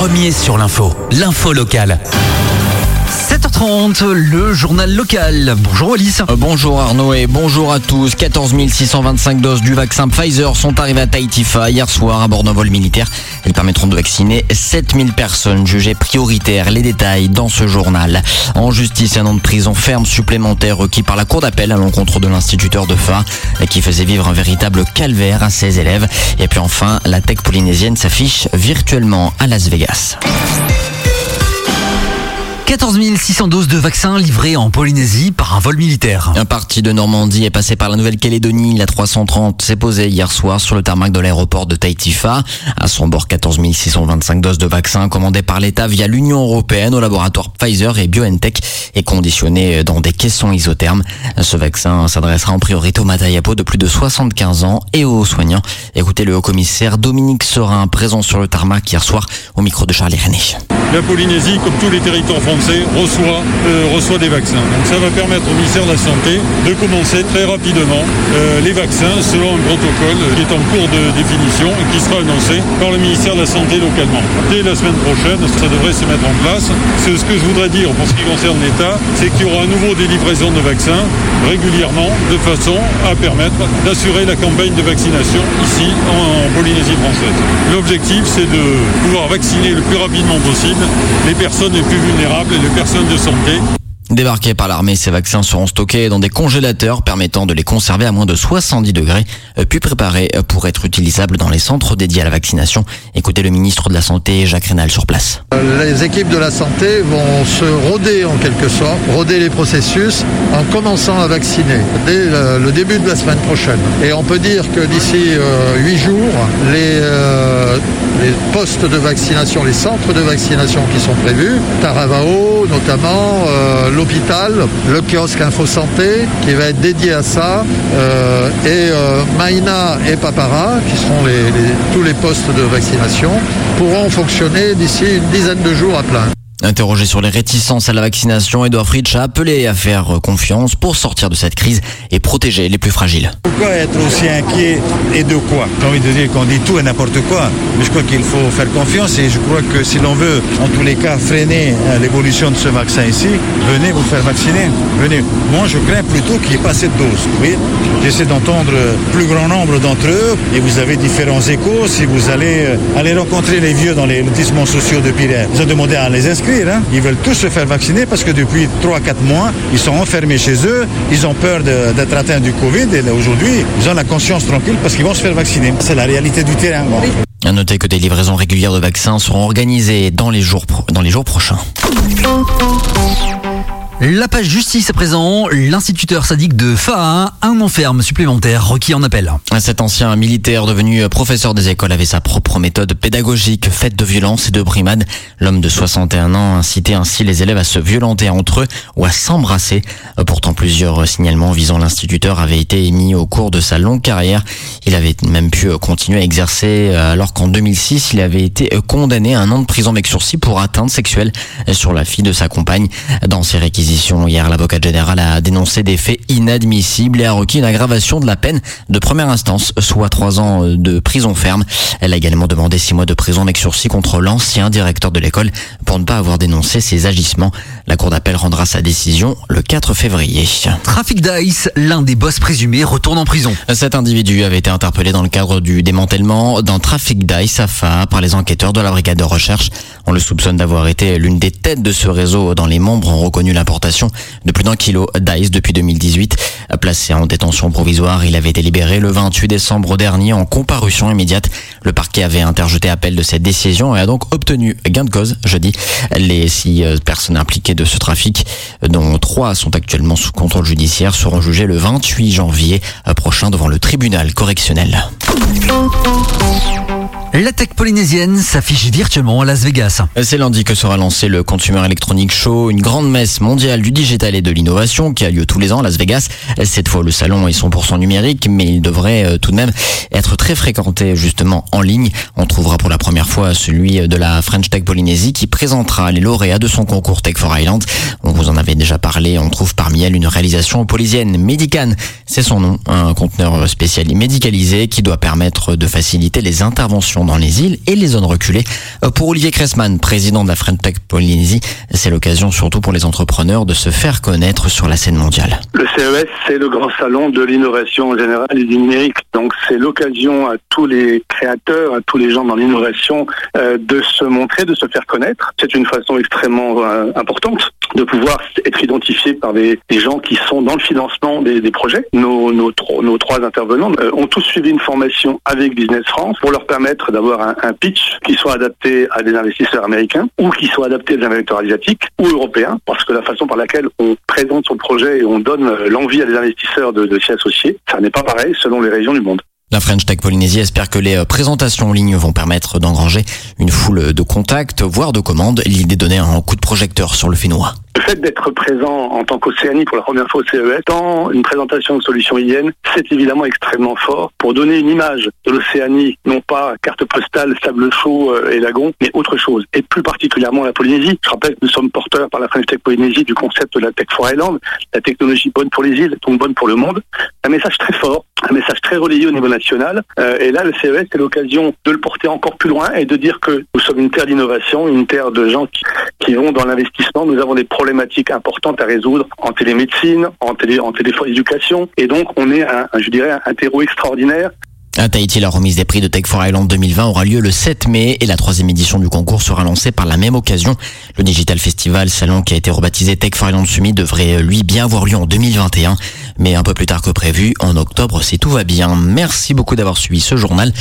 premier sur l'info. L'info locale. 7h30, le journal local. Bonjour Alice. Euh, Bonjour Arnaud et bonjour à tous. 14 625 doses du vaccin Pfizer sont arrivées à Taïtifa hier soir à bord d'un vol militaire. Elles permettront de vacciner 7000 personnes jugées prioritaires. Les détails dans ce journal. En justice, un an de prison ferme supplémentaire requis par la cour d'appel à l'encontre de l'instituteur de Fa qui faisait vivre un véritable calvaire à ses élèves. Et puis enfin, la tech polynésienne s'affiche virtuellement à Las Vegas. 14 600 doses de vaccins livrées en Polynésie par un vol militaire. Un parti de Normandie est passé par la Nouvelle-Calédonie. La 330 s'est posée hier soir sur le tarmac de l'aéroport de Taitifa. À son bord, 14 625 doses de vaccins commandées par l'État via l'Union européenne au laboratoire Pfizer et BioNTech et conditionnées dans des caissons isothermes. Ce vaccin s'adressera en priorité aux Matayapo de plus de 75 ans et aux soignants. Écoutez le haut-commissaire Dominique Sorin, présent sur le tarmac hier soir au micro de Charlie René. La Polynésie, comme tous les territoires français, reçoit, euh, reçoit des vaccins. Donc ça va permettre au ministère de la Santé de commencer très rapidement euh, les vaccins selon un protocole qui est en cours de définition et qui sera annoncé par le ministère de la Santé localement. Dès la semaine prochaine, ça devrait se mettre en place. C'est ce que je voudrais dire pour ce qui concerne l'État, c'est qu'il y aura à nouveau des livraisons de vaccins régulièrement de façon à permettre d'assurer la campagne de vaccination ici en, Polynésie française. L'objectif, c'est de pouvoir vacciner le plus rapidement possible les personnes les plus vulnérables et les personnes de santé. Débarqués par l'armée, ces vaccins seront stockés dans des congélateurs permettant de les conserver à moins de 70 degrés, euh, puis préparés pour être utilisables dans les centres dédiés à la vaccination. Écoutez le ministre de la Santé, Jacques Rénal, sur place. Les équipes de la santé vont se roder en quelque sorte, roder les processus en commençant à vacciner dès le début de la semaine prochaine. Et on peut dire que d'ici euh, 8 jours, les, euh, les postes de vaccination, les centres de vaccination qui sont prévus, Taravao notamment, euh, l'hôpital, le kiosque Info Santé qui va être dédié à ça, euh, et euh, Maïna et Papara, qui seront les, les, tous les postes de vaccination, pourront fonctionner d'ici une dizaine de jours à plein. Interrogé sur les réticences à la vaccination, Edouard Fritsch a appelé à faire confiance pour sortir de cette crise et protéger les plus fragiles. Pourquoi être aussi inquiet et de quoi? J'ai envie de dire qu'on dit tout et n'importe quoi, mais je crois qu'il faut faire confiance et je crois que si l'on veut, en tous les cas, freiner l'évolution de ce vaccin ici, venez vous faire vacciner. Venez. Moi, je crains plutôt qu'il n'y ait pas cette dose. Oui, j'essaie d'entendre plus grand nombre d'entre eux et vous avez différents échos. Si vous allez aller rencontrer les vieux dans les lotissements sociaux de Piraire, vous avez demandé à les inscrire. Hein. Ils veulent tous se faire vacciner parce que depuis 3-4 mois, ils sont enfermés chez eux, ils ont peur d'être atteints du Covid et aujourd'hui, ils ont la conscience tranquille parce qu'ils vont se faire vacciner. C'est la réalité du terrain. Bon. À noter que des livraisons régulières de vaccins seront organisées dans les jours, dans les jours prochains. La page justice à présent, l'instituteur sadique de FA un enferme supplémentaire requis en appel. Cet ancien militaire devenu professeur des écoles avait sa propre méthode pédagogique faite de violence et de brimade. L'homme de 61 ans incitait ainsi les élèves à se violenter entre eux ou à s'embrasser. Pourtant plusieurs signalements visant l'instituteur avaient été émis au cours de sa longue carrière. Il avait même pu continuer à exercer alors qu'en 2006 il avait été condamné à un an de prison avec sursis pour atteinte sexuelle sur la fille de sa compagne. Dans ses réquisitions Hier, l'avocat général a dénoncé des faits inadmissibles et a requis une aggravation de la peine de première instance, soit trois ans de prison ferme. Elle a également demandé six mois de prison avec sursis contre l'ancien directeur de l'école pour ne pas avoir dénoncé ses agissements. La cour d'appel rendra sa décision le 4 février. Trafic d'Ice, l'un des boss présumés retourne en prison. Cet individu avait été interpellé dans le cadre du démantèlement d'un trafic d'Ice à Fa par les enquêteurs de la brigade de recherche. On le soupçonne d'avoir été l'une des têtes de ce réseau dont les membres ont reconnu l'importance de plus d'un kilo d'Ice depuis 2018. Placé en détention provisoire, il avait été libéré le 28 décembre dernier en comparution immédiate. Le parquet avait interjeté appel de cette décision et a donc obtenu gain de cause jeudi. Les six personnes impliquées ce trafic, dont trois sont actuellement sous contrôle judiciaire, seront jugées le 28 janvier prochain devant le tribunal correctionnel. La tech polynésienne s'affiche virtuellement à Las Vegas. C'est lundi que sera lancé le Consumer Electronic Show, une grande messe mondiale du digital et de l'innovation qui a lieu tous les ans à Las Vegas. Cette fois, le salon est 100% numérique, mais il devrait tout de même être très fréquenté justement en ligne. On trouvera pour la première fois celui de la French Tech Polynésie qui présentera les lauréats de son concours Tech for Island. On vous en avait déjà parlé, on trouve parmi elles une réalisation polysienne, Medican. C'est son nom, un conteneur spécial médicalisé qui doit permettre de faciliter les interventions dans les îles et les zones reculées. Euh, Pour Olivier Kressman, président de la French Tech Polynésie, c'est l'occasion surtout pour les entrepreneurs de se faire connaître sur la scène mondiale. Le CES, c'est le grand salon de l'innovation en général et du numérique. Donc c'est l'occasion à tous les créateurs, à tous les gens dans l'innovation euh, de se montrer, de se faire connaître. C'est une façon extrêmement euh, importante de pouvoir être identifié par des, gens qui sont dans le financement des, projets. Nos, nos, tro- nos trois intervenants euh, ont tous suivi une formation avec Business France pour leur permettre d'avoir un, pitch qui soit adapté à des investisseurs américains ou qui soit adapté à des investisseurs asiatiques ou européens, parce que la façon par laquelle on présente son projet et on donne euh, l'envie à des investisseurs de s'y associer, ça n'est pas pareil selon les régions du monde. La French Tech Polynésie espère que les euh, présentations en ligne vont permettre d'engranger une foule de contacts, voire de commandes. L'idée donner un coup de projecteur sur le Fénois. Le fait d'être présent en tant qu'Océanie pour la première fois au CES, dans une présentation de solutions IN, c'est évidemment extrêmement fort pour donner une image de l'Océanie, non pas carte postale, sable chaud euh, et lagon, mais autre chose, et plus particulièrement la Polynésie. Je rappelle que nous sommes porteurs par la French Tech Polynésie du concept de la Tech for Island, la technologie bonne pour les îles, donc bonne pour le monde. Un message très fort, un message très relayé au niveau national. Euh, et là, le CES, c'est l'occasion de le porter encore plus loin et de dire que nous sommes une terre d'innovation, une terre de gens qui, vont dans l'investissement. Nous avons des problématiques importantes à résoudre en télémédecine, en, télé, en télééducation. Et donc, on est, un, je dirais, un, terreau extraordinaire À Tahiti, la remise des prix de Tech for Island 2020 aura lieu le 7 mai et la troisième édition du concours sera lancée par la même occasion. Le Digital Festival, salon qui a été rebaptisé Tech for Island Summit, devrait lui bien avoir lieu en 2021, mais un peu plus tard que prévu, en octobre si tout va bien. Merci beaucoup d'avoir suivi ce journal.